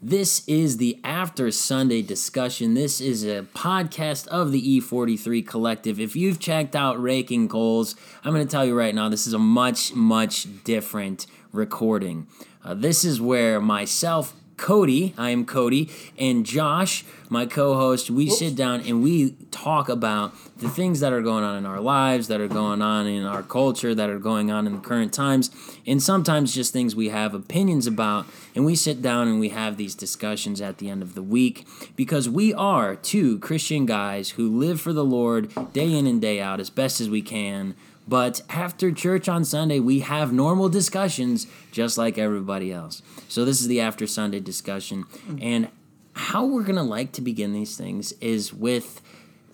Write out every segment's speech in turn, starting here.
This is the After Sunday discussion. This is a podcast of the E43 Collective. If you've checked out Raking Coals, I'm going to tell you right now, this is a much, much different recording. Uh, this is where myself, Cody, I am Cody, and Josh, my co host, we sit down and we talk about the things that are going on in our lives, that are going on in our culture, that are going on in the current times, and sometimes just things we have opinions about. And we sit down and we have these discussions at the end of the week because we are two Christian guys who live for the Lord day in and day out as best as we can. But after church on Sunday, we have normal discussions just like everybody else. So this is the after Sunday discussion. And how we're going to like to begin these things is with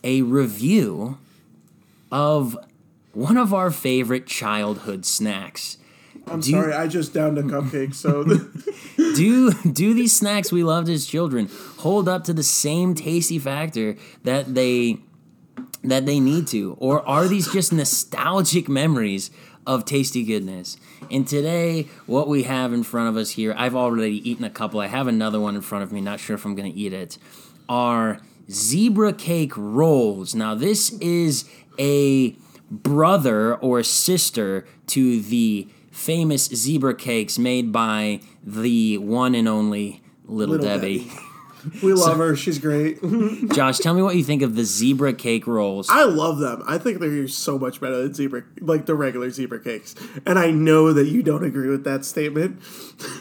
a review of one of our favorite childhood snacks. I'm Do sorry, I just downed a cupcake, so do do these snacks we loved as children hold up to the same tasty factor that they that they need to? Or are these just nostalgic memories of tasty goodness? And today what we have in front of us here i've already eaten a couple. I have another one in front of me not sure if i'm going to eat it are zebra cake rolls. Now this is a brother or sister to the famous zebra cakes made by the one and only little, Little debbie, we love her. She's great. josh tell me what you think of the zebra cake rolls I love them. I think they're so much better than zebra, like the regular zebra cakes. And I know that you don't agree with that statement,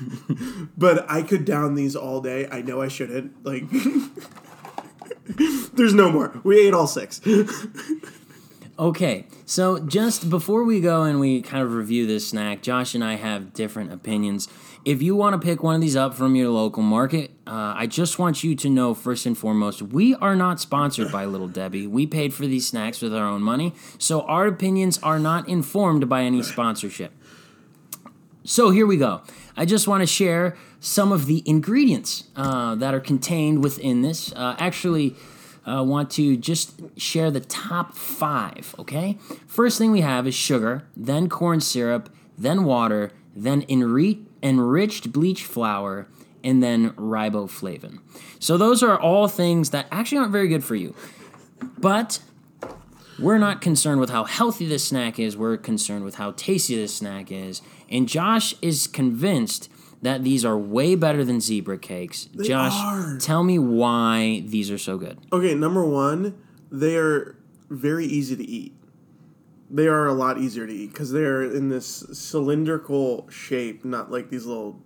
but I could down these all day. I know I shouldn't. Like, there's no more. We ate all six. Okay, so just before we go and we kind of review this snack, Josh and I have different opinions. If you want to pick one of these up from your local market, uh, I just want you to know first and foremost, we are not sponsored by Little Debbie. We paid for these snacks with our own money, so our opinions are not informed by any sponsorship. So here we go. I just want to share some of the ingredients uh, that are contained within this. Uh, actually, uh, want to just share the top five. Okay. First thing we have is sugar, then corn syrup, then water, then enri- enriched bleach flour, and then riboflavin. So those are all things that actually aren't very good for you. But we're not concerned with how healthy this snack is. We're concerned with how tasty this snack is. And Josh is convinced that these are way better than zebra cakes. Josh, are. tell me why these are so good. Okay, number one, they are very easy to eat. They are a lot easier to eat because they're in this cylindrical shape, not like these little.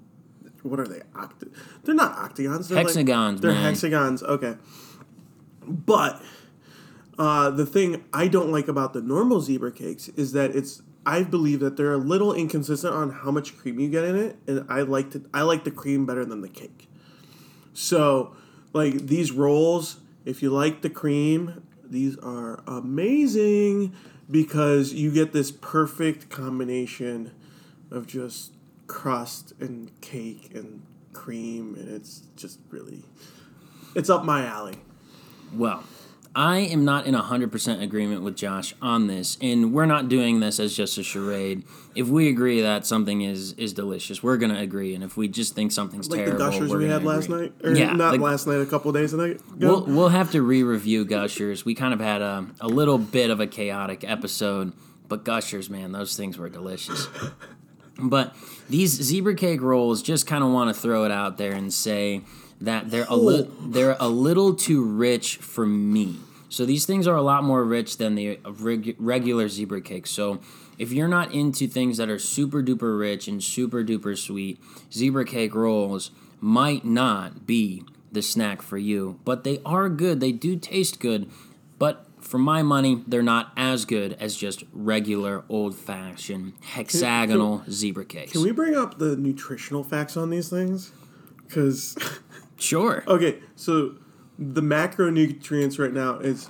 What are they? Oct- they're not octagons. They're Hexagons, Like, they're man. hexagons. Okay, but uh, the thing I don't like about the normal zebra cakes is that it's. I believe that they're a little inconsistent on how much cream you get in it, and I like to. I like the cream better than the cake. So, like these rolls, if you like the cream, these are amazing because you get this perfect combination of just crust and cake and cream, and it's just really, it's up my alley. Well, I am not in 100% agreement with Josh on this, and we're not doing this as just a charade. If we agree that something is is delicious, we're going to agree, and if we just think something's Like terrible, the gushers we're we last agree. night, or Yeah, not like- last night, a couple days ago. We'll, we'll have to re-review Gushers. We kind of had a, a little bit of a chaotic episode, but Gushers, man, those things were delicious. But these zebra cake rolls, just kind of want to throw it out there and say that they're a li- oh. they're a little too rich for me. So these things are a lot more rich than the reg- regular zebra cake. So if you're not into things that are super duper rich and super duper sweet, zebra cake rolls might not be the snack for you. But they are good. They do taste good. But for my money, they're not as good as just regular old fashioned hexagonal zebra cakes. Can we bring up the nutritional facts on these things? Because Sure. Okay, so the macronutrients right now is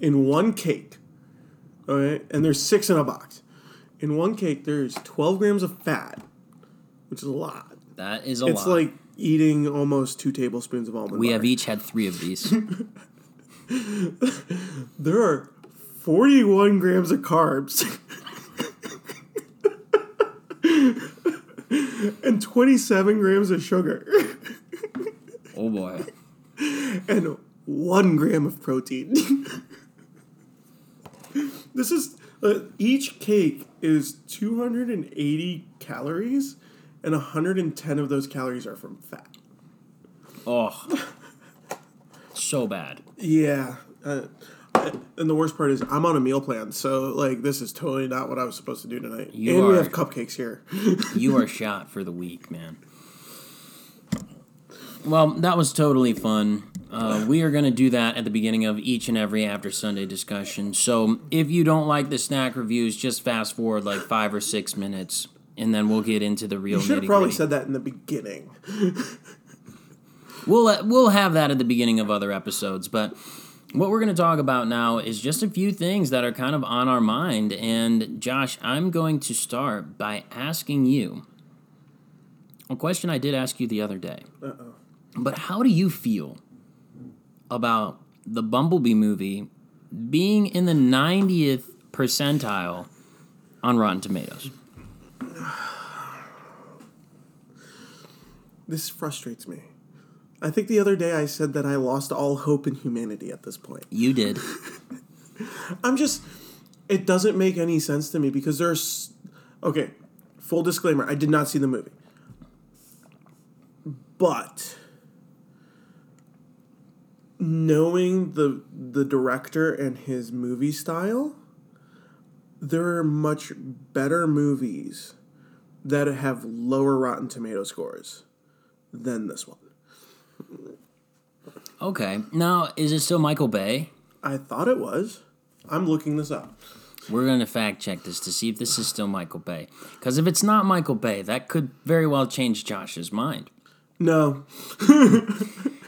in one cake. Okay, and there's six in a box. In one cake, there's 12 grams of fat, which is a lot. That is a It's lot. It's like eating almost two tablespoons of almond we butter. have each had three of these. There are 41 grams of carbs. and 27 grams of sugar. And one gram of protein. this is uh, each cake is 280 calories, and 110 of those calories are from fat. Oh. So bad. Yeah. Uh, and the worst part is I'm on a meal plan, so like this is totally not what I was supposed to do tonight. You and we have cupcakes here. You are shot for the week, man. Well, that was totally fun. Uh, we are going to do that at the beginning of each and every after Sunday discussion. So if you don't like the snack reviews, just fast forward like five or six minutes, and then we'll get into the real. You should have probably said that in the beginning. We'll uh, we'll have that at the beginning of other episodes, but what we're going to talk about now is just a few things that are kind of on our mind. And Josh, I'm going to start by asking you a question I did ask you the other day. Uh-oh. But how do you feel about the Bumblebee movie being in the 90th percentile on Rotten Tomatoes? This frustrates me. I think the other day I said that I lost all hope in humanity at this point. You did. I'm just it doesn't make any sense to me because there's okay, full disclaimer, I did not see the movie. But knowing the the director and his movie style, there are much better movies that have lower Rotten Tomato scores than this one. Okay. Now, is it still Michael Bay? I thought it was. I'm looking this up. We're going to fact check this to see if this is still Michael Bay. Because if it's not Michael Bay, that could very well change Josh's mind. No.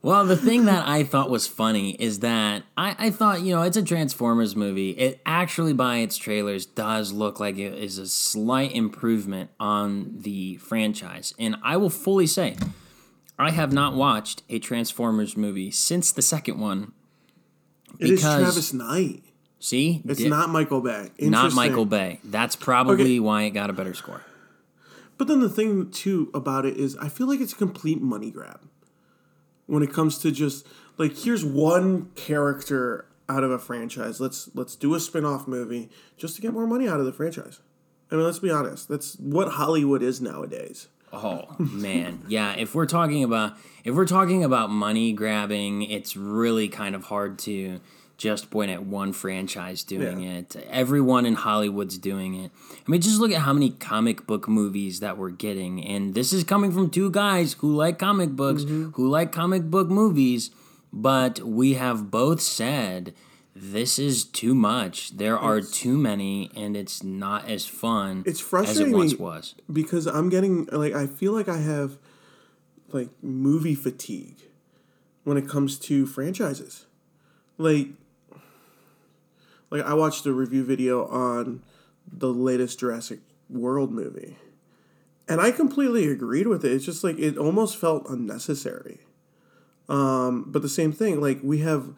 Well, the thing that I thought was funny is that I, I thought, you know, it's a Transformers movie. It actually, by its trailers, does look like it is a slight improvement on the franchise. And I will fully say, I have not watched a Transformers movie since the second one. It is Because- Travis Knight. See? It's not Michael Bay. not Michael Bay. That's probably Okay. why it got a better score. But then the thing too about it is, I feel like it's a complete money grab when it comes to just like here's one character out of a franchise. Let's let's do a spin-off movie just to get more money out of the franchise. I mean, let's be honest. That's what Hollywood is nowadays. Oh man, yeah. If we're talking about if we're talking about money grabbing, it's really kind of hard to just point at one franchise doing Yeah. it. Everyone in Hollywood's doing it. I mean, just look at how many comic book movies that we're getting, and this is coming from two guys who like comic books, mm-hmm. who like comic book movies. But we have both said this is too much. There are too many, and it's not as fun It's as it frustrating once was. because I'm getting like I feel like I have like movie fatigue when it comes to franchises. Like like I watched a review video on the latest Jurassic World movie. And I completely agreed with it. It's just like it almost felt unnecessary. Um, but the same thing, like we have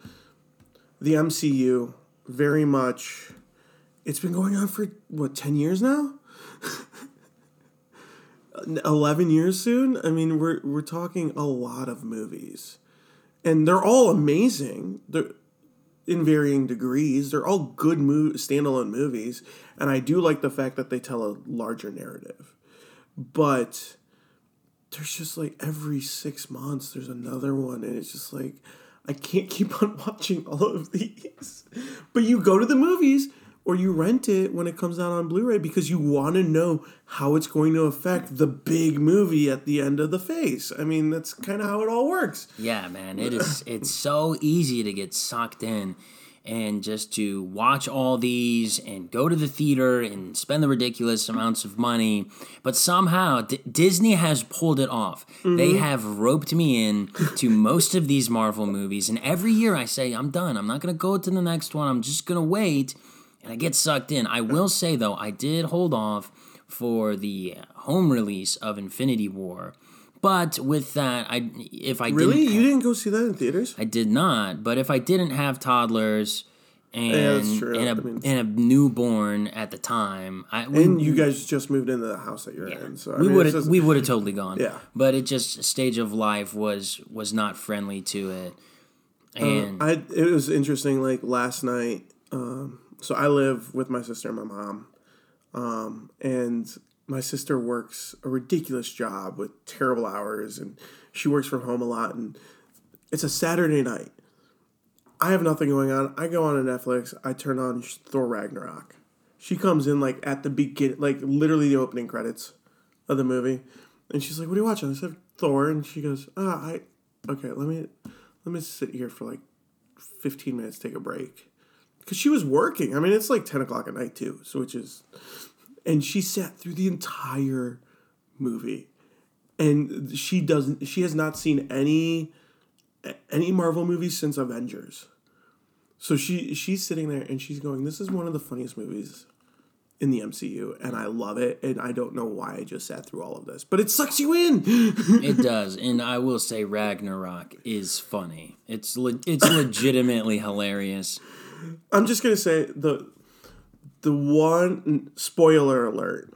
the MCU very much it's been going on for what 10 years now 11 years soon i mean we're we're talking a lot of movies and they're all amazing they're in varying degrees. They're all good mo- standalone movies and i do like the fact that they tell a larger narrative. But there's just like every six months there's another one and it's just like i can't keep on watching all of these. But you go to the movies or you rent it when it comes out on blu-ray because you want to know how it's going to affect the big movie at the end of the face i mean that's kind of how it all works Yeah, man, it is. It's so easy to get sucked in, and just to watch all these and go to the theater and spend the ridiculous amounts of money. But somehow D- Disney has pulled it off. Mm-hmm. They have roped me in to most of these Marvel movies, and every year I say I'm done. I'm not gonna go to the next one. I'm just gonna wait, and I get sucked in. I will say though, I did hold off for the home release of Infinity War. But with that, I if I really didn't you didn't go see that in theaters I did not, but if I didn't have toddlers and true. and a I mean- and a newborn at the time. I we, And you guys just moved into the house that you're in, so I we would have we would have totally gone. Yeah. but it just stage of life was was not friendly to it, and I it was interesting. Like last night, um, so I live with my sister and my mom, um, and my sister works a ridiculous job with terrible hours, and she works from home a lot. And it's a Saturday night. I have nothing going on. I go on to Netflix. I turn on Thor Ragnarok. She comes in like at the begin, like literally the opening credits of the movie, and she's like, "What are you watching?" I said, "Thor," and she goes, "Ah, I okay. Let me let me sit here for like 15 minutes, take a break. Because she was working. I mean, it's like 10 o'clock at night, too. So, which is. And she sat through the entire movie. And she doesn't. She has not seen any any Marvel movies since Avengers. So she she's sitting there and she's going, "This is one of the funniest movies in the MCU, and I love it. And I don't know why I just sat through all of this, but it sucks you in." it does. And I will say Ragnarok is funny. It's le- it's legitimately hilarious. I'm just gonna say the the one spoiler alert.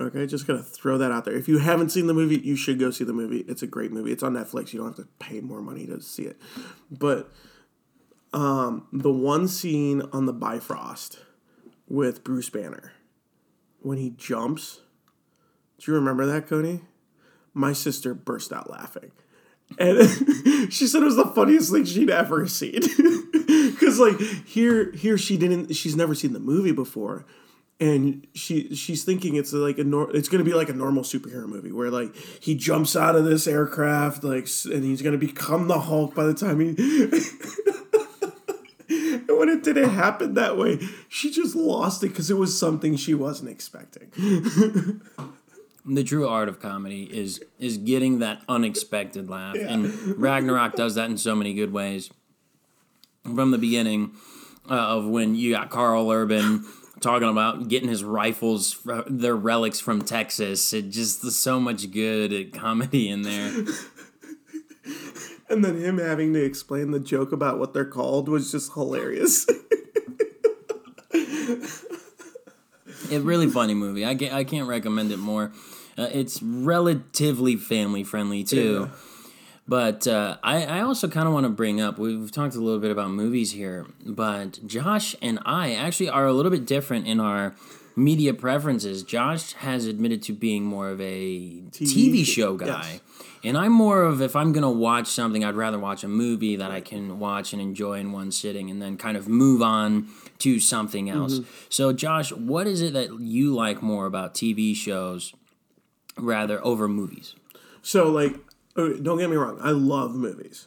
Okay, just gonna throw that out there. If you haven't seen the movie, you should go see the movie. It's a great movie. It's on Netflix. You don't have to pay more money to see it. But um, the one scene on the Bifrost with Bruce Banner when he jumps. Do you remember that, Cody? My sister burst out laughing. And she said it was the funniest thing she'd ever seen. Cause like here here she didn't she's never seen the movie before. And she she's thinking it's like a nor- it's gonna be like a normal superhero movie where like he jumps out of this aircraft like and he's gonna become the Hulk by the time he And when it didn't happen that way, she just lost it because it was something she wasn't expecting. The true art of comedy is is getting that unexpected laugh, and Ragnarok does that in so many good ways. From the beginning uh, of when you got Karl Urban talking about getting his rifles, their relics from Texas, it just there's so much good comedy in there. And then him having to explain the joke about what they're called was just hilarious. A really funny movie. I can't, I can't recommend it more. Uh, it's relatively family friendly too. But uh, I, I also kind of want to bring up, we've talked a little bit about movies here, but Josh and I actually are a little bit different in our media preferences. Josh has admitted to being more of a TV, show guy. yes. And I'm more of if I'm gonna watch something, I'd rather watch a movie that I can watch and enjoy in one sitting, and then kind of move on to something else. Mm-hmm. So, Josh, what is it that you like more about TV shows, rather over movies? So, like, oh, don't get me wrong, I love movies.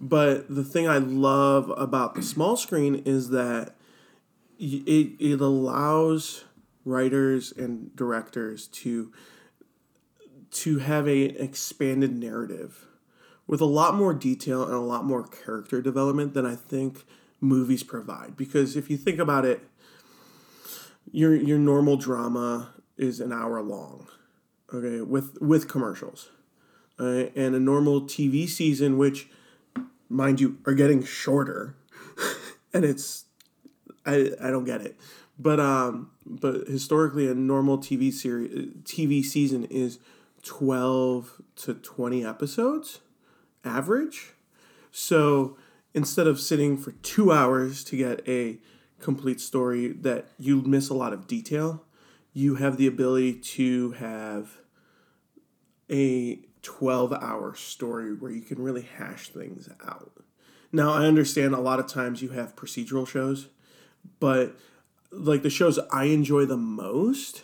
But the thing I love about the small screen is that it, it allows writers and directors to to have a expanded narrative with a lot more detail and a lot more character development than I think movies provide. Because if you think about it, your your normal drama is an hour long, okay, with with commercials, uh, and a normal TV season, which, mind you, are getting shorter, and it's I I don't get it, but um but historically a normal TV series TV season is twelve to twenty episodes, average. So instead of sitting for two hours to get a complete story that you miss a lot of detail, you have the ability to have a 12 hour story where you can really hash things out. Now, I understand a lot of times you have procedural shows, but like the shows I enjoy the most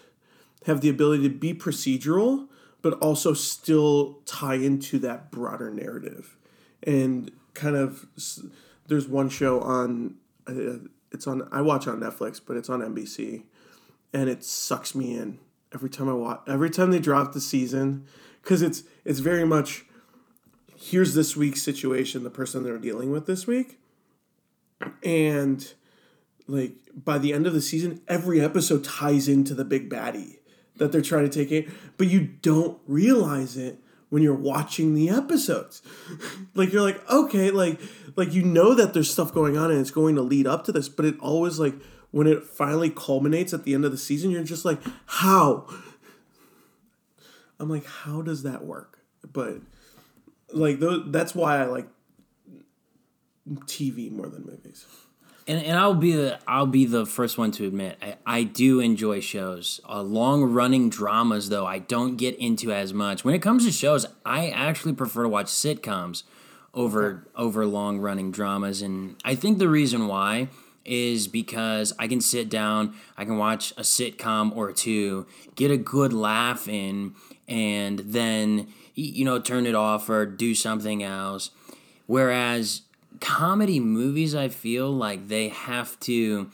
have the ability to be procedural, but also still tie into that broader narrative. And kind of, there's one show on, uh, it's on, I watch on Netflix, but it's on NBC, and it sucks me in every time I watch, every time they drop the season, because it's, it's very much, here's this week's situation, the person they're dealing with this week. And like by the end of the season, every episode ties into the big baddie that they're trying to take in, but you don't realize it when you're watching the episodes. like you're like, okay, like like you know that there's stuff going on and it's going to lead up to this, but it always like when it finally culminates at the end of the season, you're just like, how? I'm like, how does that work? But like th- that's why I like TV more than movies. And, and I'll be the I'll be the first one to admit I, I do enjoy shows. Uh, long running dramas though I don't get into as much. When it comes to shows, I actually prefer to watch sitcoms over over long running dramas, and I think the reason why is because I can sit down, I can watch a sitcom or two, get a good laugh in, and then you know turn it off or do something else. Whereas comedy movies, I feel like they have to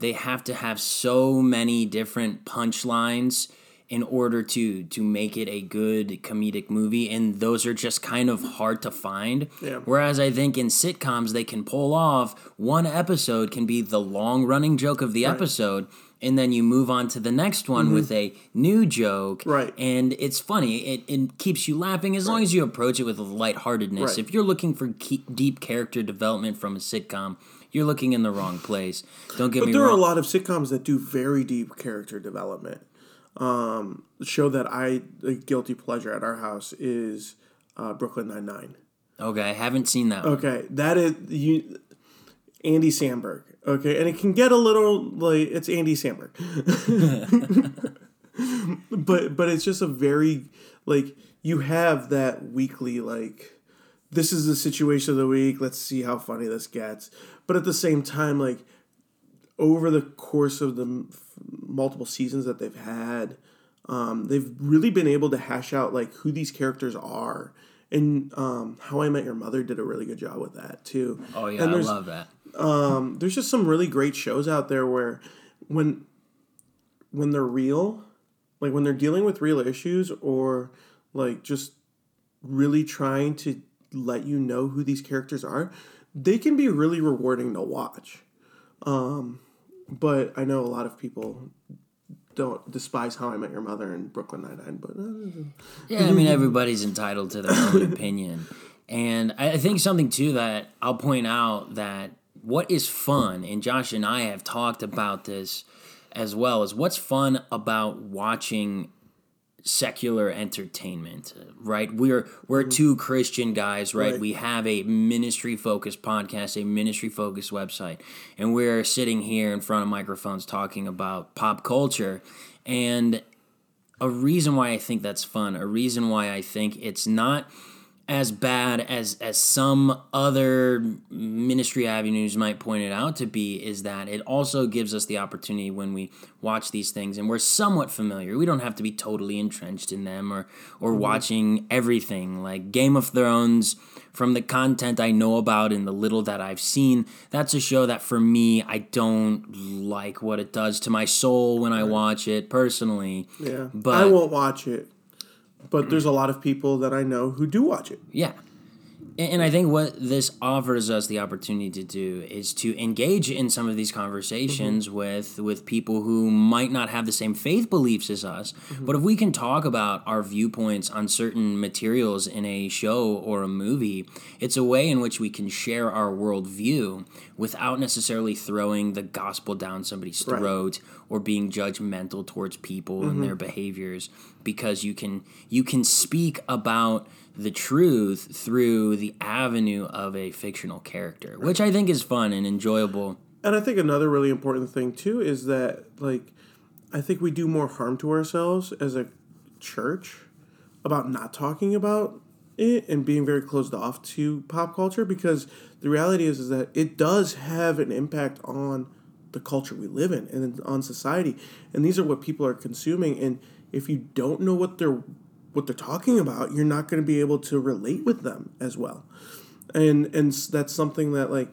they have to have so many different punchlines in order to to make it a good comedic movie and those are just kind of hard to find yeah. whereas i think in sitcoms they can pull off one episode can be the long running joke of the right. episode and then you move on to the next one mm-hmm. with a new joke right and it's funny it, it keeps you laughing as right. long as you approach it with a lightheartedness right. if you're looking for deep character development from a sitcom you're looking in the wrong place don't get but me there are a lot of sitcoms that do very deep character development um, the show that I a guilty pleasure at our house is uh, Brooklyn Nine Nine. Okay, I haven't seen that. One. Okay, that is you, Andy Samberg. Okay, and it can get a little like it's Andy Samberg, but but it's just a very like you have that weekly like this is the situation of the week. Let's see how funny this gets. But at the same time, like over the course of the multiple seasons that they've had, um, they've really been able to hash out like who these characters are. And um, How I Met Your Mother did a really good job with that too. Oh yeah, I love that. Um, there's just some really great shows out there where when when they're real, like when they're dealing with real issues or like just really trying to let you know who these characters are, they can be really rewarding to watch. Um, but I know a lot of people don't despise How I Met Your Mother and Brooklyn Nine Nine. But uh, yeah, I mean everybody's entitled to their own opinion, and I think something too that I'll point out that what is fun, and Josh and I have talked about this as well, is what's fun about watching secular entertainment, right? We're we're mm-hmm. two Christian guys, right? right? We have a ministry focused podcast, a ministry focused website, and we're sitting here in front of microphones talking about pop culture and a reason why I think that's fun, a reason why I think it's not as bad as as some other ministry avenues might point it out to be is that it also gives us the opportunity when we watch these things and we're somewhat familiar we don't have to be totally entrenched in them or or mm-hmm. watching everything. Like Game of Thrones from the content I know about and the little that I've seen that's a show that for me I don't like what it does to my soul when I watch it personally. Yeah. But I won't watch it but there's a lot of people that I know who do watch it. Yeah. And I think what this offers us the opportunity to do is to engage in some of these conversations mm-hmm. with with people who might not have the same faith beliefs as us. Mm-hmm. But if we can talk about our viewpoints on certain materials in a show or a movie, it's a way in which we can share our worldview without necessarily throwing the gospel down somebody's throat right. or being judgmental towards people mm-hmm. and their behaviors. Because you can you can speak about the truth through the avenue of a fictional character, which I think is fun and enjoyable. And I think another really important thing too is that like I think we do more harm to ourselves as a church about not talking about it and being very closed off to pop culture because the reality is is that it does have an impact on the culture we live in and on society and these are what people are consuming and if you don't know what they're what they're talking about, you're not going to be able to relate with them as well. And and that's something that like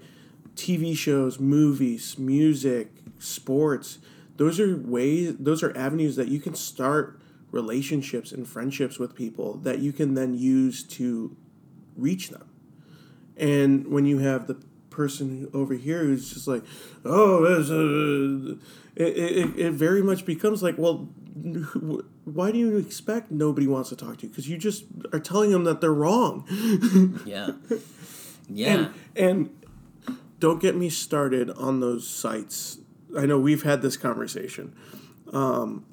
TV shows, movies, music, sports, those are ways those are avenues that you can start relationships and friendships with people that you can then use to reach them. And when you have the person over here who's just like, oh, it, it, it very much becomes like, well, why do you expect nobody wants to talk to you? Because you just are telling them that they're wrong. yeah. Yeah. And, and don't get me started on those sites. I know we've had this conversation. Um,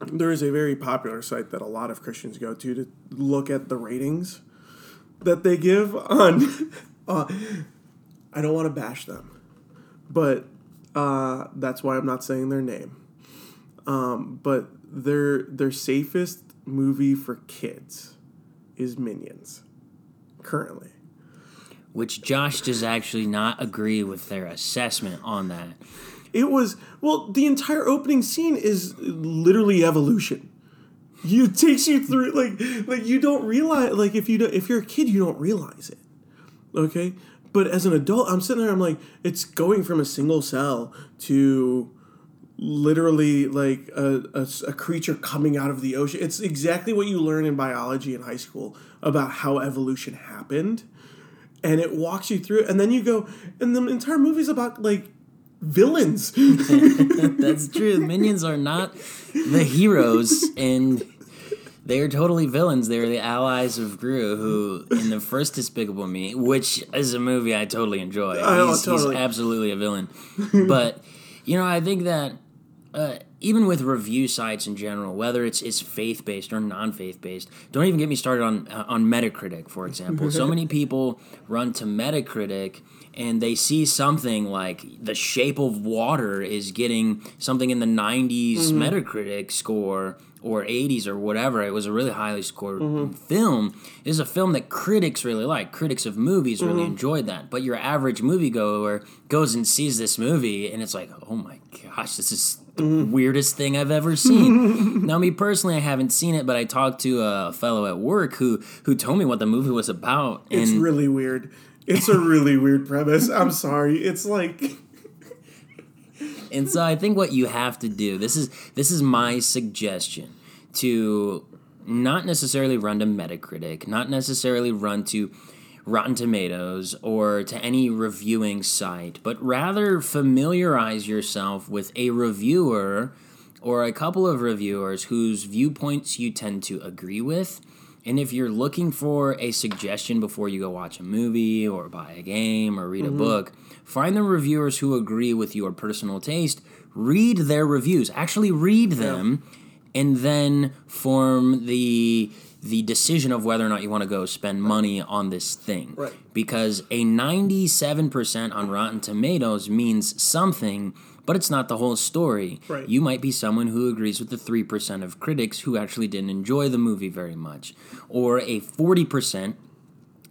there is a very popular site that a lot of Christians go to to look at the ratings that they give on. Uh, I don't want to bash them, but uh, that's why I'm not saying their name. Um, but their their safest movie for kids is Minions, currently. Which Josh does actually not agree with their assessment on that. It was well, the entire opening scene is literally evolution. You takes you through like like you don't realize like if you do, if you're a kid you don't realize it. Okay? But as an adult, I'm sitting there I'm like it's going from a single cell to literally like a, a, a, creature coming out of the ocean. It's exactly what you learn in biology in high school about how evolution happened. And it walks you through it. And then you go, and the entire movie's about like villains. That's true. Minions are not the heroes, and they are totally villains. They are the allies of Gru, who in the first Despicable Me, which is a movie I totally enjoy. Oh, he's, totally. he's absolutely a villain. but you know, I think that. Uh, even with review sites in general, whether it's it's faith based or non faith based, don't even get me started on uh, on Metacritic, for example. so many people run to Metacritic and they see something like The Shape of Water is getting something in the 90s mm-hmm. Metacritic score or 80s or whatever. It was a really highly scored mm-hmm. film. It is a film that critics really like. Critics of movies mm-hmm. really enjoyed that. But your average moviegoer goes and sees this movie and it's like, oh my gosh, this is the mm-hmm. weirdest thing I've ever seen. now, me personally, I haven't seen it, but I talked to a fellow at work who who told me what the movie was about. And it's really weird. It's a really weird premise. I'm sorry. It's like And so I think what you have to do, this is this is my suggestion to not necessarily run to Metacritic, not necessarily run to Rotten Tomatoes or to any reviewing site, but rather familiarize yourself with a reviewer or a couple of reviewers whose viewpoints you tend to agree with and if you're looking for a suggestion before you go watch a movie or buy a game or read mm-hmm. a book, find the reviewers who agree with your personal taste, read their reviews, actually read them, yeah. and then form the the decision of whether or not you want to go spend money on this thing. Right. Because a 97% on Rotten Tomatoes means something but it's not the whole story. Right. You might be someone who agrees with the 3% of critics who actually didn't enjoy the movie very much. Or a 40%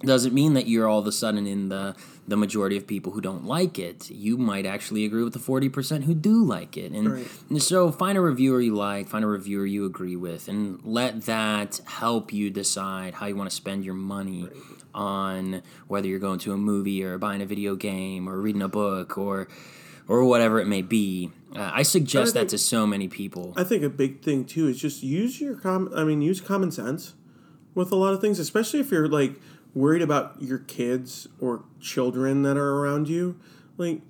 doesn't mean that you're all of a sudden in the the majority of people who don't like it. You might actually agree with the 40% who do like it. And, right. and, so find a reviewer you like, find a reviewer you agree with, and let that help you decide how you want to spend your money right. on whether you're going to a movie or buying a video game or reading a book or or whatever it may be. Uh, I suggest I think, that to so many people. I think a big thing too is just use your com. I mean, use common sense with a lot of things, especially if you're like worried about your kids or children that are around you. Like,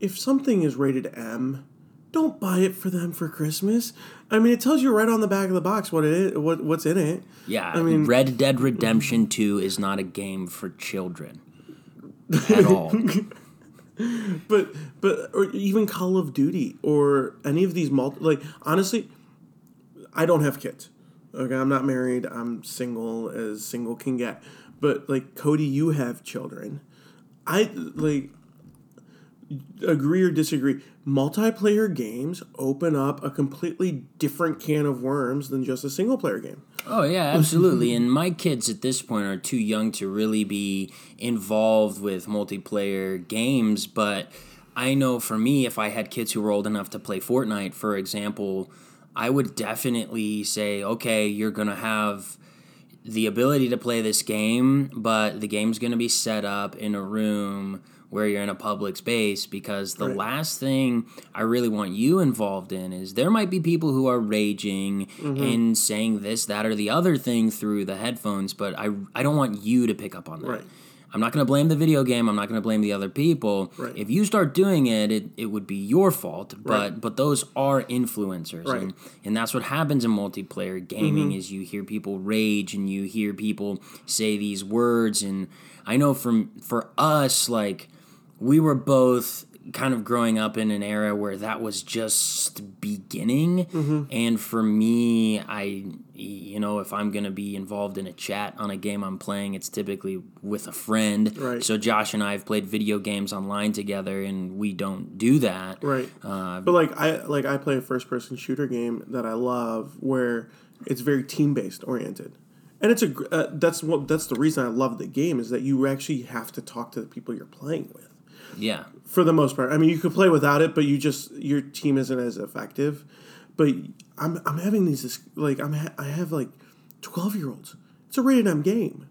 if something is rated M, don't buy it for them for Christmas. I mean, it tells you right on the back of the box what it is, what what's in it. Yeah, I mean, Red Dead Redemption Two is not a game for children at all. but but or even Call of Duty or any of these multi like honestly, I don't have kids. Okay, I'm not married. I'm single as single can get. But like Cody, you have children. I like agree or disagree. Multiplayer games open up a completely different can of worms than just a single player game. Oh yeah, absolutely. and my kids at this point are too young to really be involved with multiplayer games, but I know for me if I had kids who were old enough to play Fortnite, for example, I would definitely say, "Okay, you're going to have the ability to play this game, but the game's going to be set up in a room where you're in a public space because the right. last thing I really want you involved in is there might be people who are raging mm-hmm. and saying this, that, or the other thing through the headphones, but I, I don't want you to pick up on that. Right. I'm not going to blame the video game. I'm not going to blame the other people. Right. If you start doing it, it, it would be your fault. But Right. but those are influencers, Right. and and that's what happens in multiplayer gaming. Mm-hmm. Is you hear people rage and you hear people say these words. And I know from for us, like we were both kind of growing up in an era where that was just beginning and for me i you know if i'm going to be involved in a chat on a game i'm playing it's typically with a friend Right. so josh and i have played video games online together and we don't do that Right. uh, But like I like I play a first person shooter game that I love where it's very team based oriented. And it's a uh, that's what that's the reason I love the game is that you actually have to talk to the people you're playing with. yeah For the most part. I mean, you could play without it, but you just your team isn't as effective. But I'm I'm having these like I'm ha- I have like 12 year olds. It's a rated M game.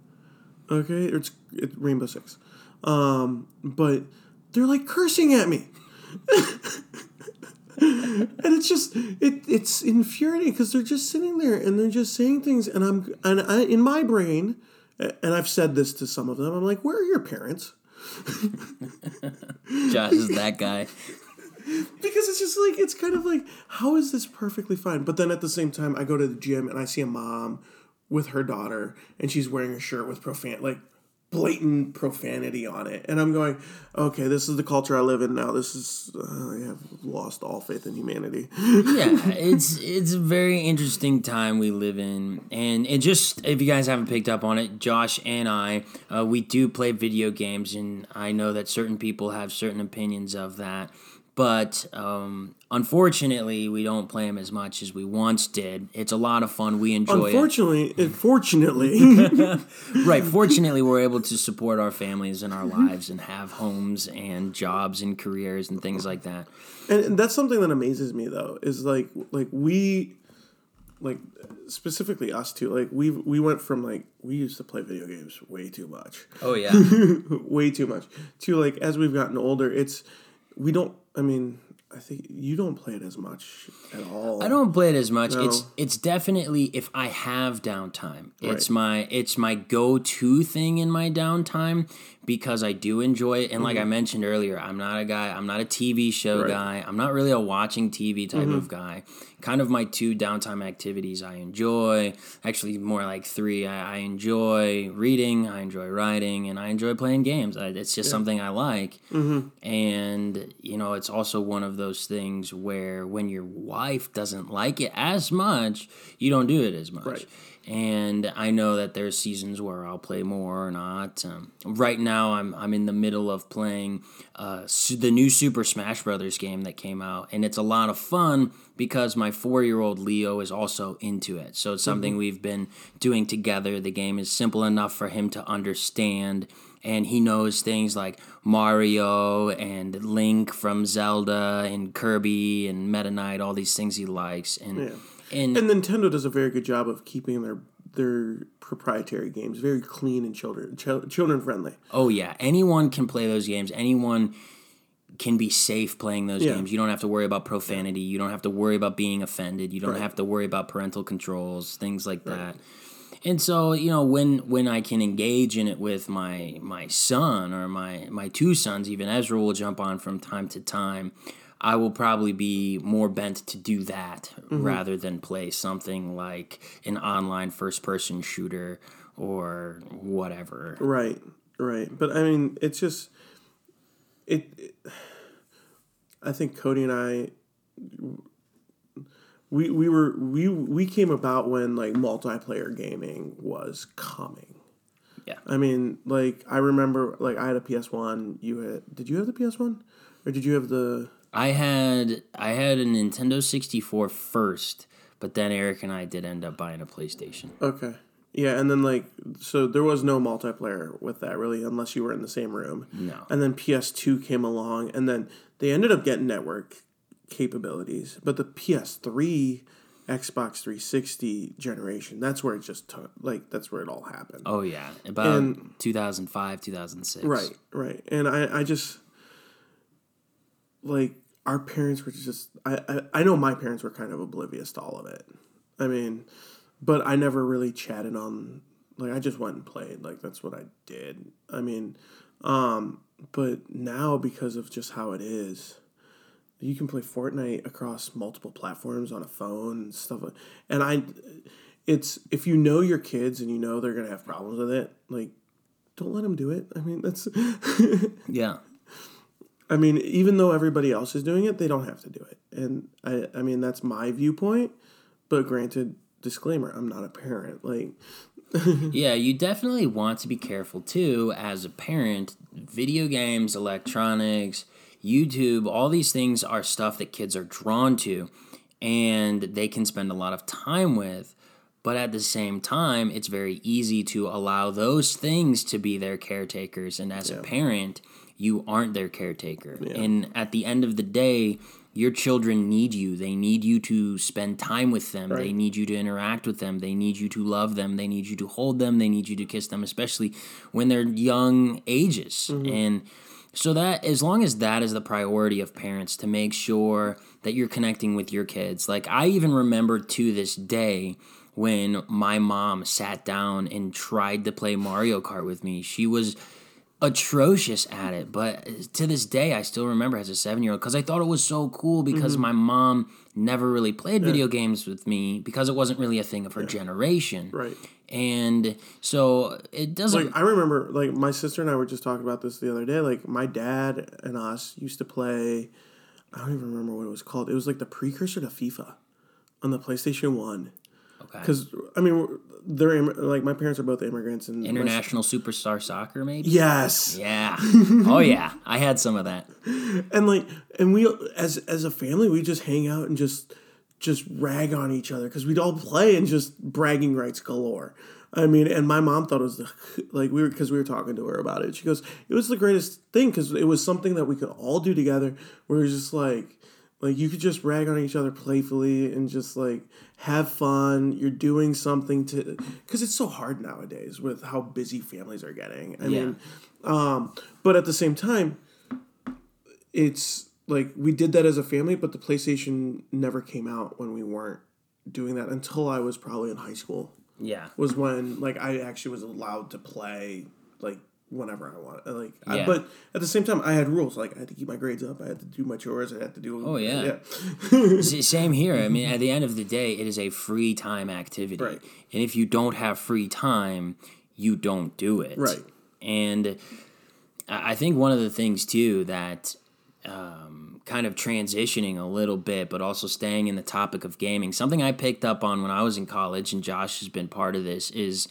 Okay? It's, it's Rainbow 6. Um, but they're like cursing at me. and it's just it it's infuriating because they're just sitting there and they're just saying things and i'm and I, in my brain and i've said this to some of them i'm like where are your parents josh is that guy. Because it's just like it's kind of like how is this perfectly fine? But then at the same time i go to the gym and i see a mom with her daughter and she's wearing a shirt with profan like blatant profanity on it. And i'm going okay this is the culture i live in now. This is uh, i have lost all faith in humanity. Yeah, it's it's a very interesting time we live in, and it just if you guys haven't picked up on it, Josh and I, uh, we do play video games, and I know that certain people have certain opinions of that, but um, unfortunately, we don't play them as much as we once did. It's a lot of fun. We enjoy it. unfortunately unfortunately Right. Fortunately, we're able to support our families and our lives and have homes and jobs and careers and things like that. and, and that's something that amazes me though is like like we like specifically us two like we we went from like we used to play video games way too much Oh yeah. way too much to like as we've gotten older it's we don't i mean i think you don't play it as much at all I don't play it as much. It's it's definitely if I have downtime. It's Right. my it's my go-to thing in my downtime because I do enjoy it and like I mentioned earlier, I'm not a guy, I'm not a TV show Mm-hmm. Right. guy. I'm not really a watching TV type Mm-hmm. of guy. Kind of my two downtime activities I enjoy, actually more like three. I, I enjoy reading, I enjoy writing, and I enjoy playing games. I, it's just something I like. Mm-hmm. And, you know, it's also one of those things where when your wife doesn't like it as much, you don't do it as much. Right. And I know that there's seasons where I'll play more or not. Um, right now, I'm I'm in the middle of playing uh, the new Super Smash Brothers game that came out, and it's a lot of fun because my four year old Leo is also into it. So it's something we've been doing together. The game is simple enough for him to understand and he knows things like Mario and Link from Zelda and Kirby and Meta Knight, all these things he likes. And Yeah. And, and nintendo does a very good job of keeping their their proprietary games very clean and children ch- children friendly oh yeah, anyone can play those games. Anyone can be safe playing those Yeah. games. You don't have to worry about profanity. You don't have to worry about being offended. You don't Right. have to worry about parental controls, things like that. And so, you know, when when I can engage in it with my my son or my my two sons, even Ezra will jump on from time to time. I will probably be more bent to do that mm-hmm. rather than play something like an online first person shooter or whatever. Right, right. But I mean, it's just it, it- I think Cody and I we we were we we came about when like multiplayer gaming was coming. Yeah. I mean, like I remember like I had a PS1, you had Did you have the PS1? Or did you have the I had I had a Nintendo 64 first, but then Eric and I did end up buying a PlayStation. Okay. Yeah, and then like so there was no multiplayer with that really unless you were in the same room. No. And then PS2 came along and then they ended up getting network capabilities, but the PS3 Xbox 360 generation, that's where it just took like that's where it all happened. Oh yeah, about And- 2005, 2006. Right, right. And I I just like our parents were just I, I I know my parents were kind of oblivious to all of it. I mean, but I never really chatted on Like I just went and played. Like that's what I did. I mean, um, but now because of just how it is, you can play Fortnite across multiple platforms on a phone and stuff. like- And I, it's if you know your kids and you know they're gonna have problems with it, like don't let them do it. I mean that's. Yeah. I mean, even though everybody else is doing it, they don't have to do it. And I, I mean, that's my viewpoint. But granted, disclaimer: I'm not a parent. Like, Yeah, you definitely want to be careful too as a parent. Video games, electronics, YouTube, all these things are stuff that kids are drawn to and they can spend a lot of time with. But at the same time, it's very easy to allow those things to be their caretakers. And as a parent, you aren't their caretaker. And at the end of the day, your children need you. They need you to spend time with them. They need you to interact with them. They need you to love them. They need you to hold them. They need you to kiss them, especially when they're young ages. Mm-hmm. And so that as long as that is the priority of parents to make sure that you're connecting with your kids. Like I even remember to this day when my mom sat down and tried to play Mario Kart with me. She was atrocious at it, but to this day I still remember as a 7-year-old cuz I thought it was so cool because Mm-hmm. my mom never really played video games with me because it wasn't really a thing of her generation. right? And so it doesn't Like, I remember, like my sister and I were just talking about this the other day. Like, my dad and us used to play. I don't even remember what it was called. It was like the precursor to FIFA on the PlayStation One. Okay. Because I mean, they're like my parents are both immigrants and my- International Superstar Soccer maybe? Yes. Yeah. Oh yeah, I had some of that. and like and we as as a family we just hang out and just just rag on each other because we'd all play and just bragging rights galore i mean and my mom thought it was the like we were because we were talking to her about it she goes it was the greatest thing because it was something that we could all do together where it was just like like you could just rag on each other playfully and just like have fun you're doing something to because it's so hard nowadays with how busy families are getting i Yeah. mean um but at the same time it's like we did that as a family, but the PlayStation never came out when we weren't doing that until I was probably in high school. Yeah. Was when like I actually was allowed to play like whenever I want. Like, I, but at the same time, I had rules. Like I had to keep my grades up. I had to do my chores. I had to do. Oh, yeah. yeah. Same here. I mean, at the end of the day, it is a free time activity. Right. And if you don't have free time, you don't do it. Right. And I I think one of the things, too, that um, kind of transitioning a little bit, but also staying in the topic of gaming, something I picked up on when I was in college, and Josh has been part of this, is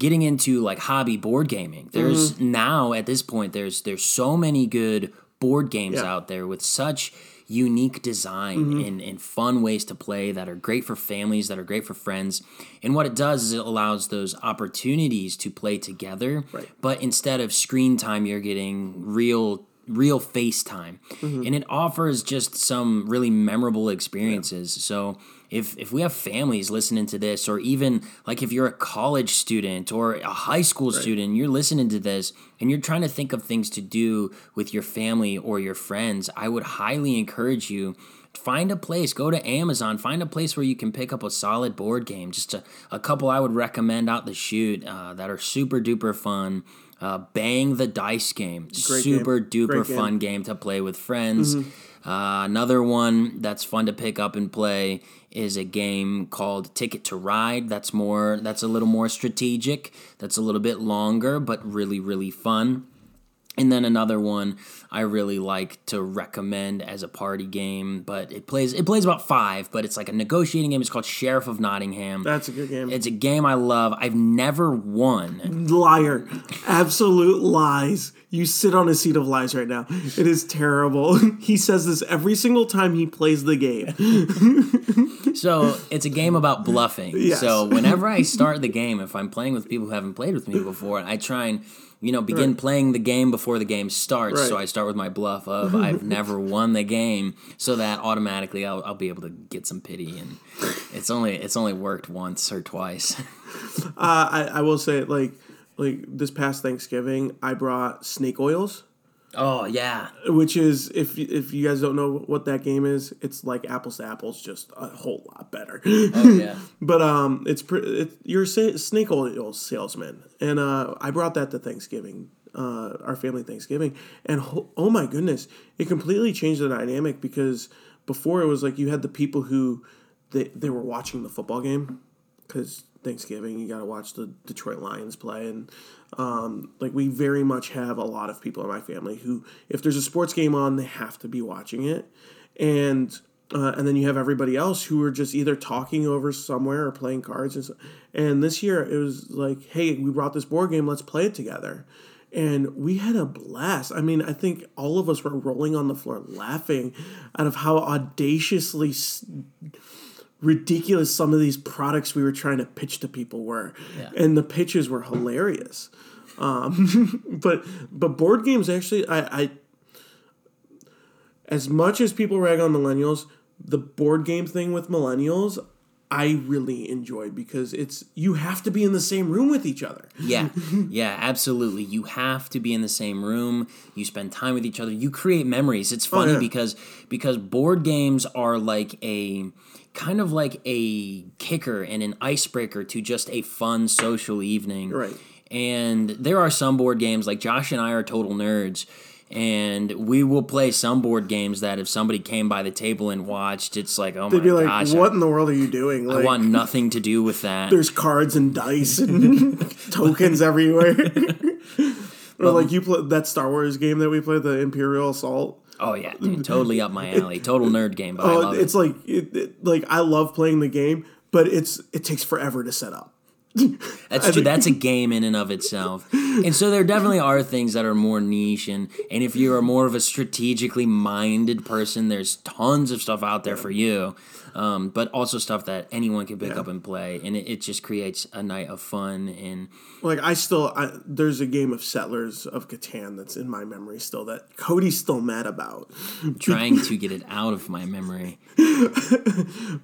getting into like hobby board gaming. There's mm-hmm. now at this point there's there's so many good board games Yeah. out there with such unique design mm-hmm. and, and fun ways to play that are great for families, that are great for friends. And what it does is it allows those opportunities to play together. Right. But instead of screen time, you're getting real real face time. Mm-hmm. And it offers just some really memorable experiences. So if if we have families listening to this or even like if you're a college student or a high school student you're listening to this and you're trying to think of things to do with your family or your friends i would highly encourage you to find a place go to amazon find a place where you can pick up a solid board game. Just a, a couple i would recommend out the chute uh, that are super duper fun uh, bang the dice game. Great game. super duper Great fun game to play with friends uh, another one that's fun to pick up and play is a game called Ticket to Ride. That's more that's a little more strategic. That's a little bit longer, but really really fun. And then another one I really like to recommend as a party game, but it plays it plays about five, but it's like a negotiating game. It's called Sheriff of Nottingham. That's a good game. It's a game I love. I've never won. Liar. Absolute lies. You sit on a seat of lies right now. It is terrible. he says this every single time he plays the game. So it's a game about bluffing. Yes. So whenever I start the game, if I'm playing with people who haven't played with me before, I try and you know begin Right. playing the game before the game starts. So I start with my bluff of I've never won the game, so that automatically I'll, I'll be able to get some pity. And it's only it's only worked once or twice. Uh, I, I will say, like, like this past Thanksgiving, I brought snake oils Oh yeah, which is if if you guys don't know what that game is, it's like apples to apples, just a whole lot better. oh yeah. But um, it's pre- it, you're a snake oil salesman, and uh, I brought that to Thanksgiving, uh, our family Thanksgiving, and ho- oh my goodness, it completely changed the dynamic because before it was like you had the people who they they were watching the football game because Thanksgiving you got to watch the Detroit Lions play, and um, like we very much have a lot of people in my family who if there's a sports game on, they have to be watching it, and uh, and then you have everybody else who are just either talking over somewhere or playing cards. And, so, and this year it was like, hey, we brought this board game, let's play it together. And we had a blast. I mean, I think all of us were rolling on the floor laughing out of how audaciously s- ridiculous some of these products we were trying to pitch to people were. Yeah. And the pitches were hilarious. Um, but but board games actually, I, I as much as people rag on millennials, the board game thing with millennials, I really enjoy because it's you have to be in the same room with each other. Yeah, yeah, absolutely. You have to be in the same room. You spend time with each other. You create memories. It's funny yeah. because because board games are like a kind of like a kicker and an icebreaker to just a fun social evening. Right. And there are some board games like Josh and I are total nerds. And we will play some board games that if somebody came by the table and watched, it's like, oh They'd my be like, gosh, "What I, in the world are you doing?" I want nothing to do with that. there's cards and dice and tokens everywhere. or like you play that Star Wars game that we played, the Imperial Assault. Oh yeah, dude, totally up my alley. Total nerd game, but I Oh, it's it. like it, it- like I love playing the game, but it's it takes forever to set up. That's true. That's a game in and of itself. And so there definitely are things that are more niche and and if you are more of a strategically minded person, there's tons of stuff out there for you. Um, but also stuff that anyone can pick Yeah. up and play, and it, it just creates a night of fun. And Like I still, I, there's a game of Settlers of Catan that's in my memory still that Cody's still mad about. trying to get it out of my memory.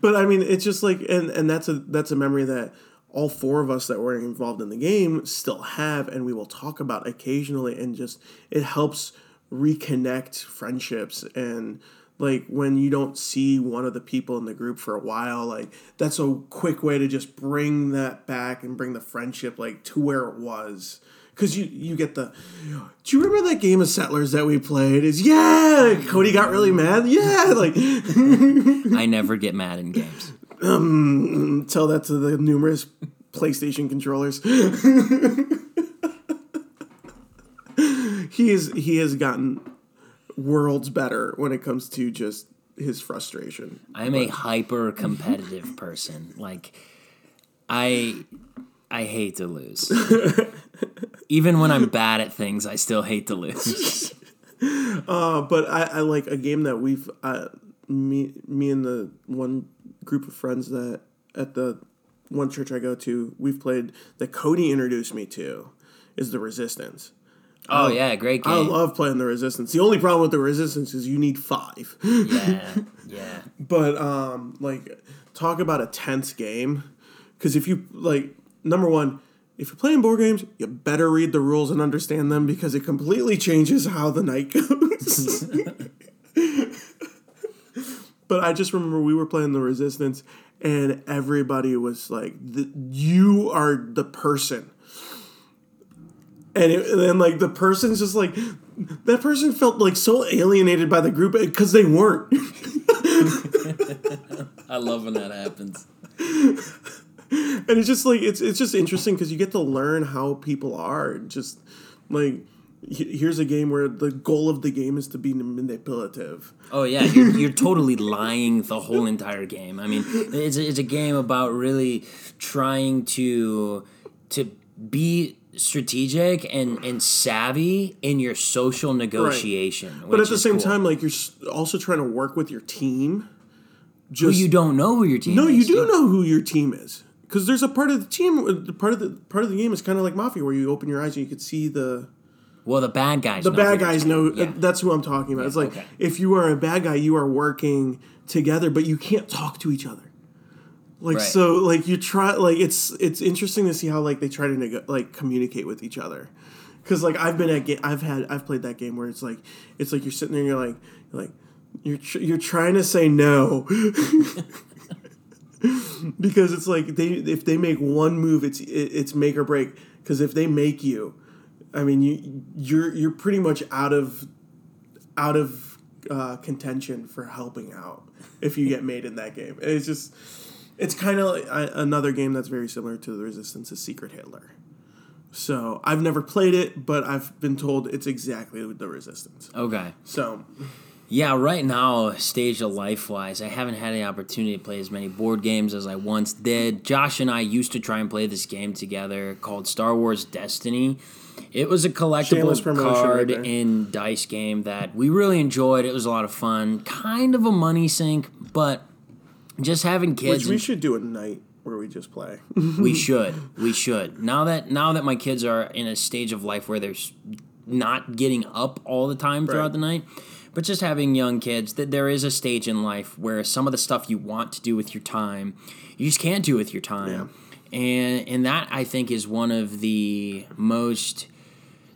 But I mean, it's just like, and and that's a that's a memory that all four of us that were involved in the game still have, and we will talk about occasionally, and just it helps reconnect friendships and. Like when you don't see one of the people in the group for a while, like that's a quick way to just bring that back and bring the friendship like to where it was. Cause you you get the, do you remember that game of Settlers that we played? Is yeah, Cody got really mad. Yeah, like I never get mad in games. Um, tell that to the numerous PlayStation controllers. he is he has gotten worlds better when it comes to just his frustration. I'm a hyper competitive person. Like I I hate to lose. Even when I'm bad at things, I still hate to lose. Uh, but I, I like a game that we've uh, me me and the one group of friends that at the one church I go to we've played that Cody introduced me to is the Resistance. Oh yeah, great game. I love playing the Resistance. The only problem with the Resistance is you need five. yeah, yeah. But um, like, talk about a tense game. Because if you like, number one, if you're playing board games, you better read the rules and understand them because it completely changes how the night goes. but I just remember we were playing the Resistance, and everybody was like, the, "You are the person." And, it, and then like the person's just like that person felt like so alienated by the group eh, because they weren't. I love when that happens. and it's just like it's it's just interesting because you get to learn how people are. Just like here's a game where the goal of the game is to be manipulative. Oh yeah, you're, you're totally lying the whole entire game. I mean, it's a, it's a game about really trying to to be strategic and and savvy in your social negotiation. But at the same cool. time, like you're also trying to work with your team. Who you don't know who your team no, is. you do dude. know who your team is because there's a part of the team. Uh, part of the part of the game is kind of like Mafia, where you open your eyes and you can see the Well, the bad guys. the bad guys know uh, Yeah. that's who I'm talking about. it's like okay. if you are a bad guy, you are working together, but you can't talk to each other. Like Right. so, like you try, like it's it's interesting to see how like they try to nego- like communicate with each other, Because like I've been at ga- I've had I've played that game where it's like it's like you're sitting there and you're like you're like you're tr- you're trying to say no. because it's like they if they make one move it's it, it's make or break because if they make you i mean you you're you're pretty much out of out of uh, contention for helping out if you get made in that game it's just it's kind of like another game that's very similar to the resistance is secret hitler so i've never played it but i've been told it's exactly the resistance Okay. so Yeah, right now, stage of life wise, I haven't had the opportunity to play as many board games as I once did. Josh and I used to try and play this game together called Star Wars Destiny. It was a collectible right card there. and dice game that we really enjoyed. It was a lot of fun. Kind of a money sink, but just having kids. which we and- should do a night where we just play we should. We should. Now that now that my kids are in a stage of life where they're not getting up all the time throughout Right. the night, but just having young kids, that there is a stage in life where some of the stuff you want to do with your time, you just can't do with your time. And and that I think is one of the most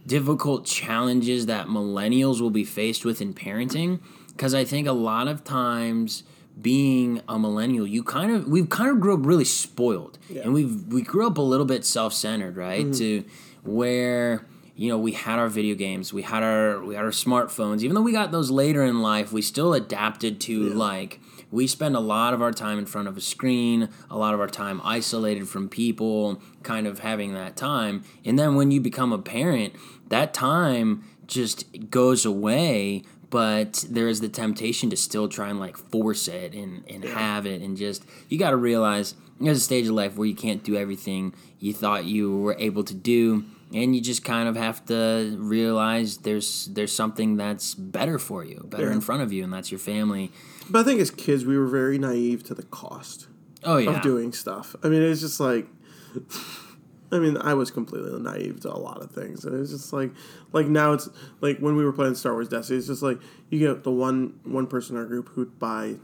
difficult challenges that millennials will be faced with in parenting because I think a lot of times being a millennial you kind of we've kind of grew up really spoiled. And we've we grew up a little bit self-centered right? Mm-hmm. To where you know we had our video games we had our we had our smartphones. Even though we got those later in life we still adapted to like we spend a lot of our time in front of a screen, a lot of our time isolated from people, kind of having that time. And then when you become a parent, that time just goes away, but there is the temptation to still try and like force it and, and have it. And just, you got to realize there's a stage of life where you can't do everything you thought you were able to do. And you just kind of have to realize there's there's something that's better for you, better Yeah. in front of you, and that's your family. But I think as kids, we were very naive to the cost Oh yeah, of doing stuff. I mean, it's just like, I mean, I was completely naive to a lot of things, and it's just like, like now it's like when we were playing Star Wars Destiny, it's just like you get the one one person in our group who'd buy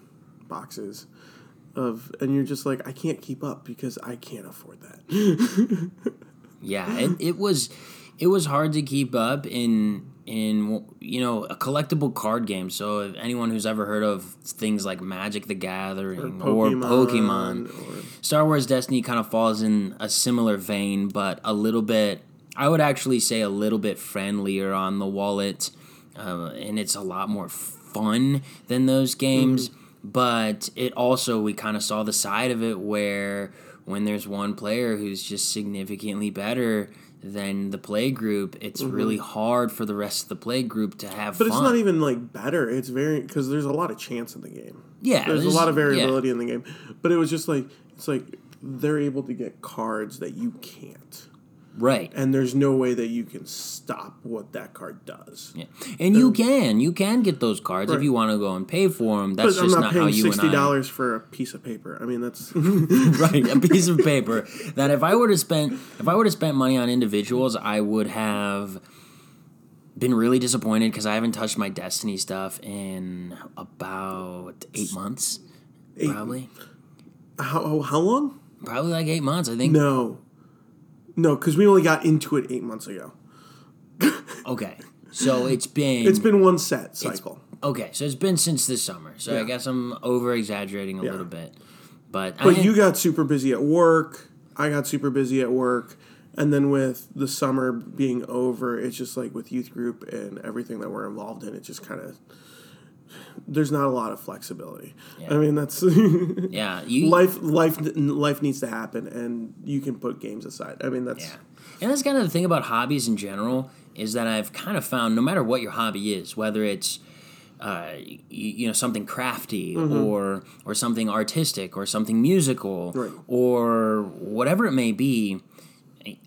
boxes of, and you're just like, I can't keep up because I can't afford that. Yeah, it, it was it was hard to keep up in in you know a collectible card game. So if anyone who's ever heard of things like Magic the Gathering or Pokemon, or- Star Wars Destiny kind of falls in a similar vein, but a little bit. I would actually say a little bit friendlier on the wallet, uh, and it's a lot more fun than those games. But it also we kind of saw the side of it where when there's one player who's just significantly better than the play group, it's mm-hmm. really hard for the rest of the play group to have But fun. it's not even like better. It's very because there's a lot of chance in the game. yeah, There's a lot of yeah. variability in the game, but it was just like it's like they're able to get cards that you can't, right. and there's no way that you can stop what that card does. Yeah. And you can you can get those cards if you want to go and pay for them. That's But I'm just not not, how paying you sixty and I. dollars for a piece of paper. I mean, that's right, a piece of paper that if I were to spend if I were to spend money on individuals, I would have been really disappointed because I haven't touched my Destiny stuff in about eight months. Eight- Probably, how how long? probably like eight months. I think. No, no, because we only got into it eight months ago. Okay, so it's been It's been one set cycle. okay. So it's been since this summer. So I Yeah. guess I'm over exaggerating a Yeah. little bit, but But I, you got super busy at work. I got super busy at work. And then with the summer being over, it's just like with youth group and everything that we're involved in, it just kind of there's not a lot of flexibility. I mean, that's yeah, you life. Life. Life needs to happen, and you can put games aside. I mean, that's Yeah. And that's kind of the thing about hobbies in general is that I've kind of found no matter what your hobby is, whether it's uh, y- you know something crafty or or something artistic or something musical Right. or whatever it may be,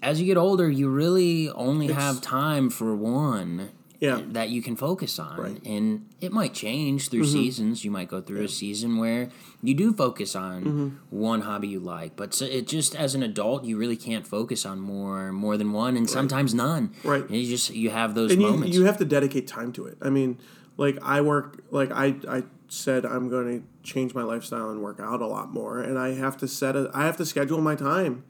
as you get older, you really only have time for one. Yeah. that you can focus on, Right. and it might change through mm-hmm. seasons. You might go through a season where you do focus on mm-hmm. one hobby you like, but so it just as an adult, you really can't focus on more more than one, and sometimes none. Right. And you just you have those and you, moments. you have to dedicate time to it. I mean, like I work, like I, I said, I'm going to change my lifestyle and work out a lot more, and I have to set a, I have to schedule my time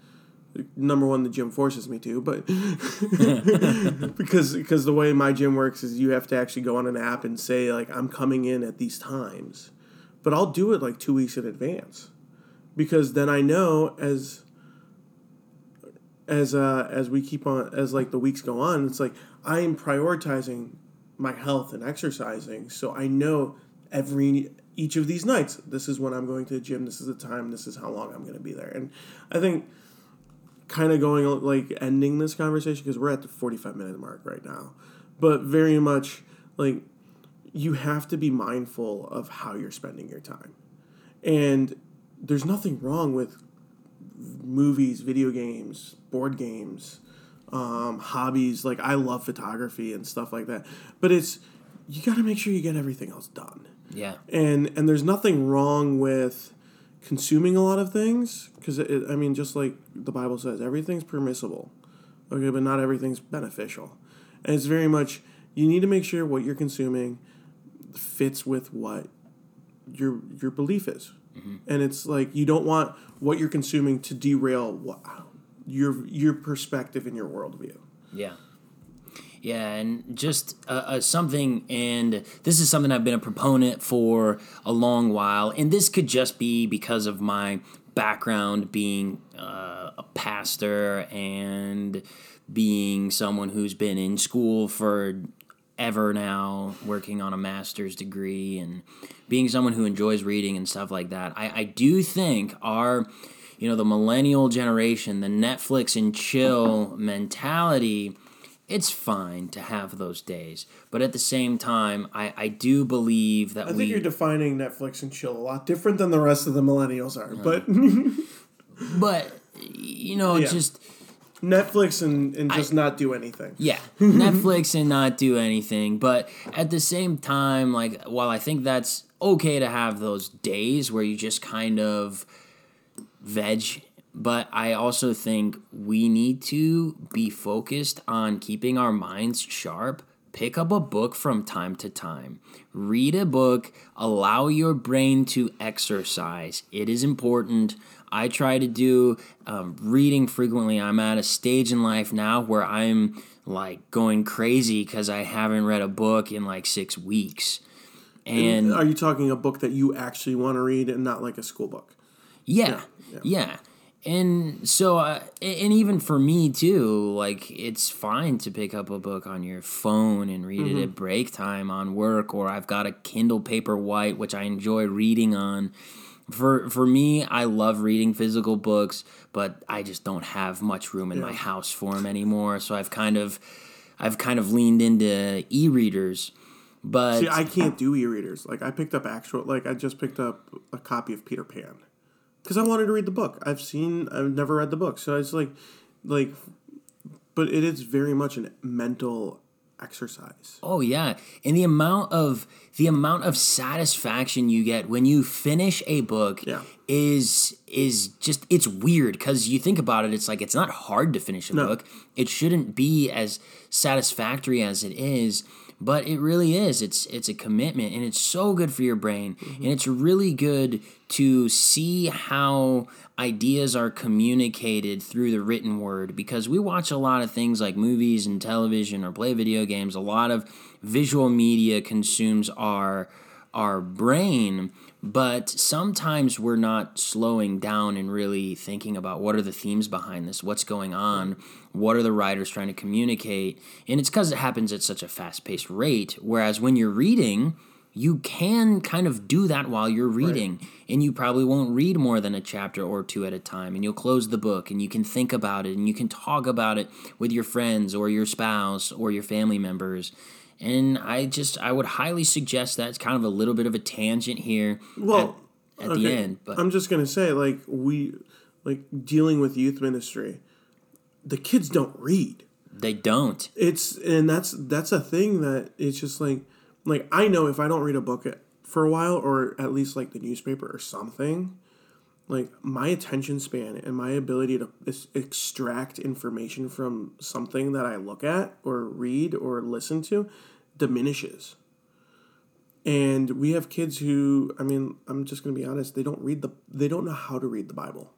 number one the gym forces me to but because because the way my gym works is you have to actually go on an app and say like i'm coming in at these times but i'll do it like two weeks in advance. Because then i know as as uh as we keep on as like the weeks go on it's like i am prioritizing my health and exercising so i know every each of these nights this is when i'm going to the gym this is the time this is how long i'm going to be there. And i think kind of going like ending this conversation because we're at the 45 minute mark right now. But very much like you have to be mindful of how you're spending your time. And there's nothing wrong with movies video games board games um, hobbies like i love photography and stuff like that. But it's you got to make sure you get everything else done. Yeah. and and there's nothing wrong with consuming a lot of things because i mean just like the bible says everything's permissible okay but not everything's beneficial. And it's very much you need to make sure what you're consuming fits with what your your belief is. Mm-hmm. And it's like you don't want what you're consuming to derail what your your perspective and your worldview. Yeah. Yeah, and just uh, uh, something, and this is something I've been a proponent for a long while, and this could just be because of my background being uh, a pastor and being someone who's been in school for ever now, working on a master's degree, and being someone who enjoys reading and stuff like that. I, I do think our you know the millennial generation the netflix and chill mentality it's fine to have those days but at the same time i, I do believe that i we think you're defining netflix and chill a lot different than the rest of the millennials are but but you know Yeah. just netflix and, and just not do anything. Yeah. Netflix and not do anything but at the same time like while i think that's okay to have those days where you just kind of veg but i also think we need to be focused on keeping our minds sharp pick up a book from time to time. Read a book allow your brain to exercise. It is important. I try to do um, reading frequently. I'm at a stage in life now where i'm like going crazy because i haven't read a book in like six weeks. And are you talking a book that you actually want to read and not like a school book? Yeah, yeah. And so, uh, and even for me too, like it's fine to pick up a book on your phone and read it at break time on work, or I've got a Kindle Paperwhite which I enjoy reading on. For for me, I love reading physical books, but I just don't have much room in my house for them anymore. So I've kind of, I've kind of leaned into e-readers. But See, I can't do e-readers. Like I picked up actual, like I just picked up a copy of Peter Pan because I wanted to read the book. I've seen, I've never read the book, so it's like, like, but it is very much a mental exercise. Oh yeah, and the amount of the amount of satisfaction you get when you finish a book Yeah. is is just it's weird because you think about it, it's like it's not hard to finish a book. It shouldn't be as satisfactory as it is, but it really is. It's it's a commitment, and it's so good for your brain, mm-hmm. and it's really good to see how ideas are communicated through the written word because we watch a lot of things like movies and television or play video games a lot of visual media consumes our our brain but sometimes we're not slowing down and really thinking about what are the themes behind this what's going on what are the writers trying to communicate and it's because it happens at such a fast-paced rate whereas when you're reading you can kind of do that while you're reading and you probably won't read more than a chapter or two at a time and you'll close the book and you can think about it and you can talk about it with your friends or your spouse or your family members and i just i would highly suggest that it's kind of a little bit of a tangent here Well, at, at the end but I'm just gonna say, like we, like dealing with youth ministry, the kids don't read. they don't It's and that's that's a thing that it's just like like I know if I don't read a book for a while or at least like the newspaper or something, like my attention span and my ability to extract information from something that I look at or read or listen to diminishes. And we have kids who, I mean, I'm just going to be honest, they don't read the they don't know how to read the Bible.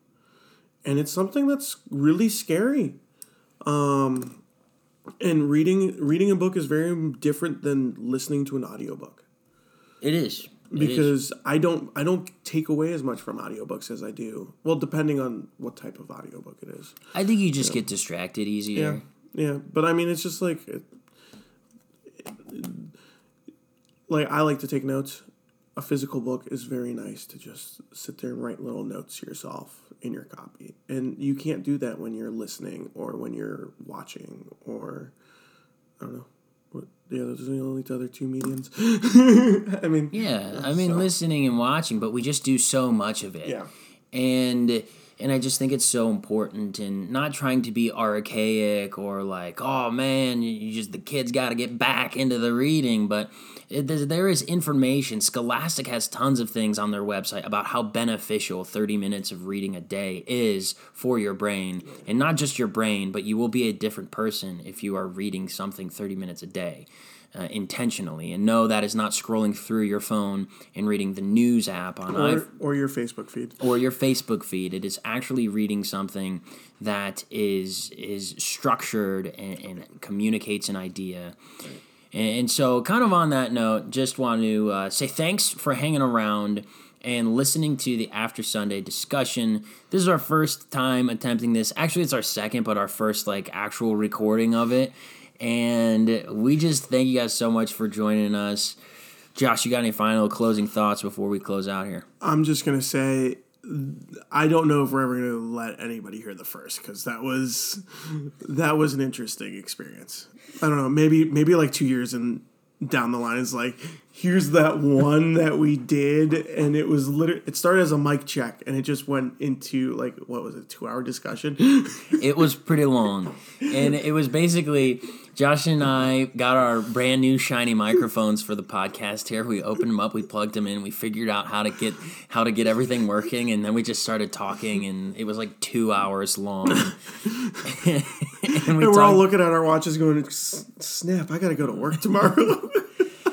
and it's something that's really scary. Um, and reading reading a book is very different than listening to an audiobook It is. It is. because I don't I don't take away as much from audiobooks as I do. Well, depending on what type of audiobook it is. I think you just get distracted easier. Yeah, yeah, but I mean, it's just like, it, like I like to take notes. A physical book is very nice to just sit there and write little notes yourself in your copy, and you can't do that when you're listening or when you're watching or I don't know. What, yeah, those are the only other two mediums. I mean, Yeah, I mean So- listening and watching, but we just do so much of it. Yeah. And and I just think it's so important and not trying to be archaic or like, oh man, you- just the kids got to get back into the reading, but it, there is information. Scholastic has tons of things on their website about how beneficial 30 minutes of reading a day is for your brain. And not just your brain, but you will be a different person if you are reading something 30 minutes a day uh, intentionally. And no, that is not scrolling through your phone and reading the news app on or, iPhone or your Facebook feed. or your Facebook feed. It is actually reading something that is is structured and, and communicates an idea. And so, kind of on that note, just want to uh, say thanks for hanging around and listening to the After Sunday discussion. This is our first time attempting this. Actually, it's our second, but our first like actual recording of it. And we just thank you guys so much for joining us. Josh, you got any final closing thoughts before we close out here? I'm just gonna say, I don't know if we're ever gonna let anybody hear the first because that was that was an interesting experience. I don't know, maybe maybe like two years and down the line is like, here's that one that we did, and it was literally it started as a mic check and it just went into like what was it, two hour discussion. It was pretty long. And it was basically Josh and I got our brand new shiny microphones for the podcast here. We opened them up, we plugged them in, we figured out how to get how to get everything working, and then we just started talking and it was like two hours long. and we and we're all looking at our watches going, snap! I gotta go to work tomorrow.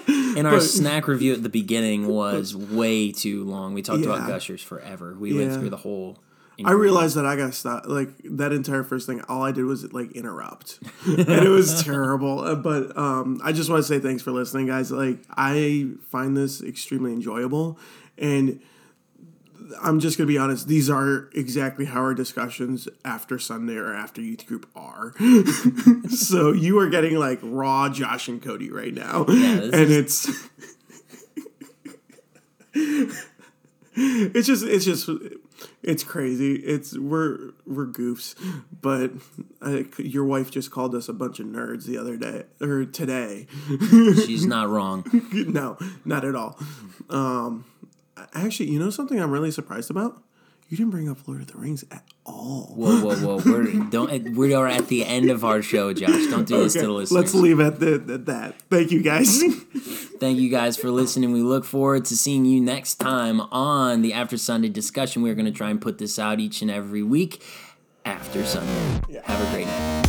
and our snack review at the beginning was way too long. We talked about gushers forever. We went through the whole I realized that I got stopped. Like that entire first thing, all I did was like interrupt, and it was terrible. Uh, But um, I just want to say thanks for listening, guys. Like I find this extremely enjoyable, and I'm just gonna be honest. These are exactly how our discussions after Sunday or after youth group are. so you are getting like raw Josh and Cody right now, this and is- it's. it's just it's just it's crazy. It's we're we're goofs but uh, your wife just called us a bunch of nerds the other day or today. She's not wrong. no not at all. Um actually you know something i'm really surprised about you didn't bring up lord of the rings at all Whoa, whoa, whoa! We're don't we are at the end of our show, Josh. Don't do this to the listeners. let's leave at, the, at that thank you guys Thank you guys for listening. We look forward to seeing you next time on the After Sunday discussion. We're going to try and put this out each and every week after Sunday. Have a great night.